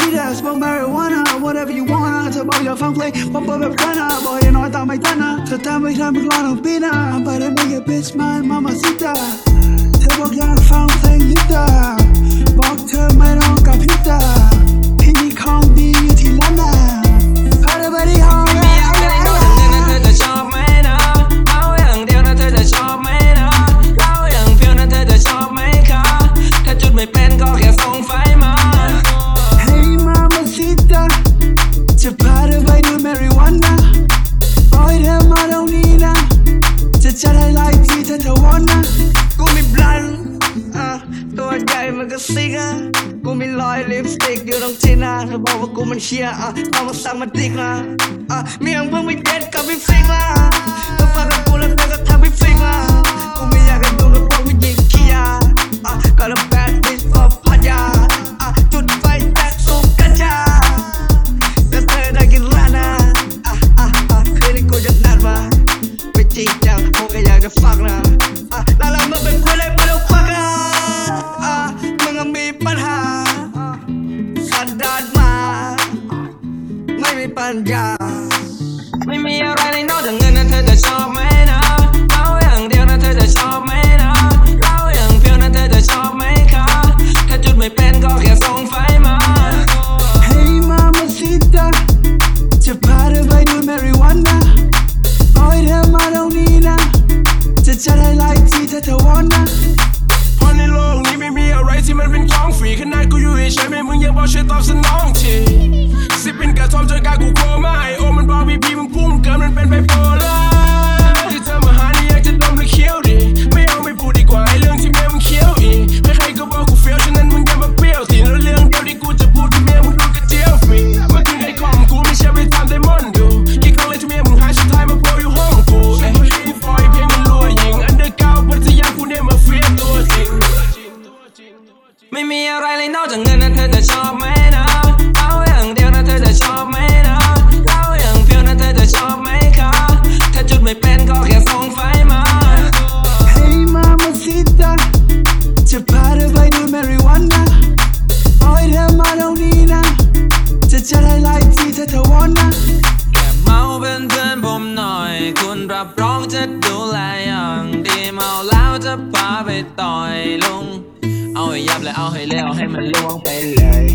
ที่ margarita smoke marijuana whatever you wanna เธอบอกอยากฟังเพลงผมเปิดแบบกันน ถาเธอ wanna กูมีบลันอะตัวใหญ่มันก็ซิกอะกูมีรอยลิปสติกอยู่ตรงที่หน้าเธอบอกว่ากูมันเชียอะเอามาสั่งมาติ๊กนะอะเมียงเพิ่งไปเด็ดกับพี่ฟิกละเธอฟังกับกูแล้วเธอก็ทำ ปัญญา ไม่มีอะไรในนอกจากเงินนะเธอจะชอบไหมนะเอาอย่างเดียวนะเธอจะชอบไหมนะเอาอย่างเพียวนะเธอจะชอบไหมคะถ้าจุดไม่เป็นก็แค่ส่งไฟมา Hey mamacita จะพาเธอไปดู marijuana ปล่อยเธอมาตรงนี้นะ จะจัดให้ไล่ที่ถ้าเธอ wanna เพราะในโลกนี้ไม่มีอะไรที่มันเป็นของฟรีขนาดกูอยู่เฉยๆไม่มึงยังบอกช่วยตอบสนองที สิเป็นกระทอมจนกายกูโคม่าไอโอมันบอกพี่พี่มึงพุ่งเกินมันเป็นไบโพล่าที่เธอมาหานี่อยากจะดมหรือเคี้ยวดิไม่เอาไม่พูดดีกว่าไอเรื่องที่เมียมึงเคี้ยวอีกใครๆก็บอกกูเฟี้ยวฉะนั้นมึงอย่ามาเปรี้ยวสิแล้วเรื่องเดียวที่กูจะพูดที่เมียมึงดูกระเจียวฟรีมันคือไอ้ของกูไม่ใช่ไปทำไดมอนด์ดูกี่ครั้งเลยที่เมียมึงหายสุดท้ายมาโผล่อยู่ห้องกูเอ้ยฟอยเพลงมันรัวยิงอันเดอร์เก้าพัทยากูเนี่ยมาเฟี้ยวตัวจริงไม่มีอะไรเลยนอกจากเงินนะเธอจะชอบไหม จะไดให้ไล่ที่ถ้าเธอวอนนะแค่เมาเป็นเพื่อนผมหน่อย คุณรับรองจะดูแลอย่างดีเมาแล้วจะพาไปต่อยลุง เอาให้ยับและเอาให้เลี้ยวให้มันล่วงไปเลย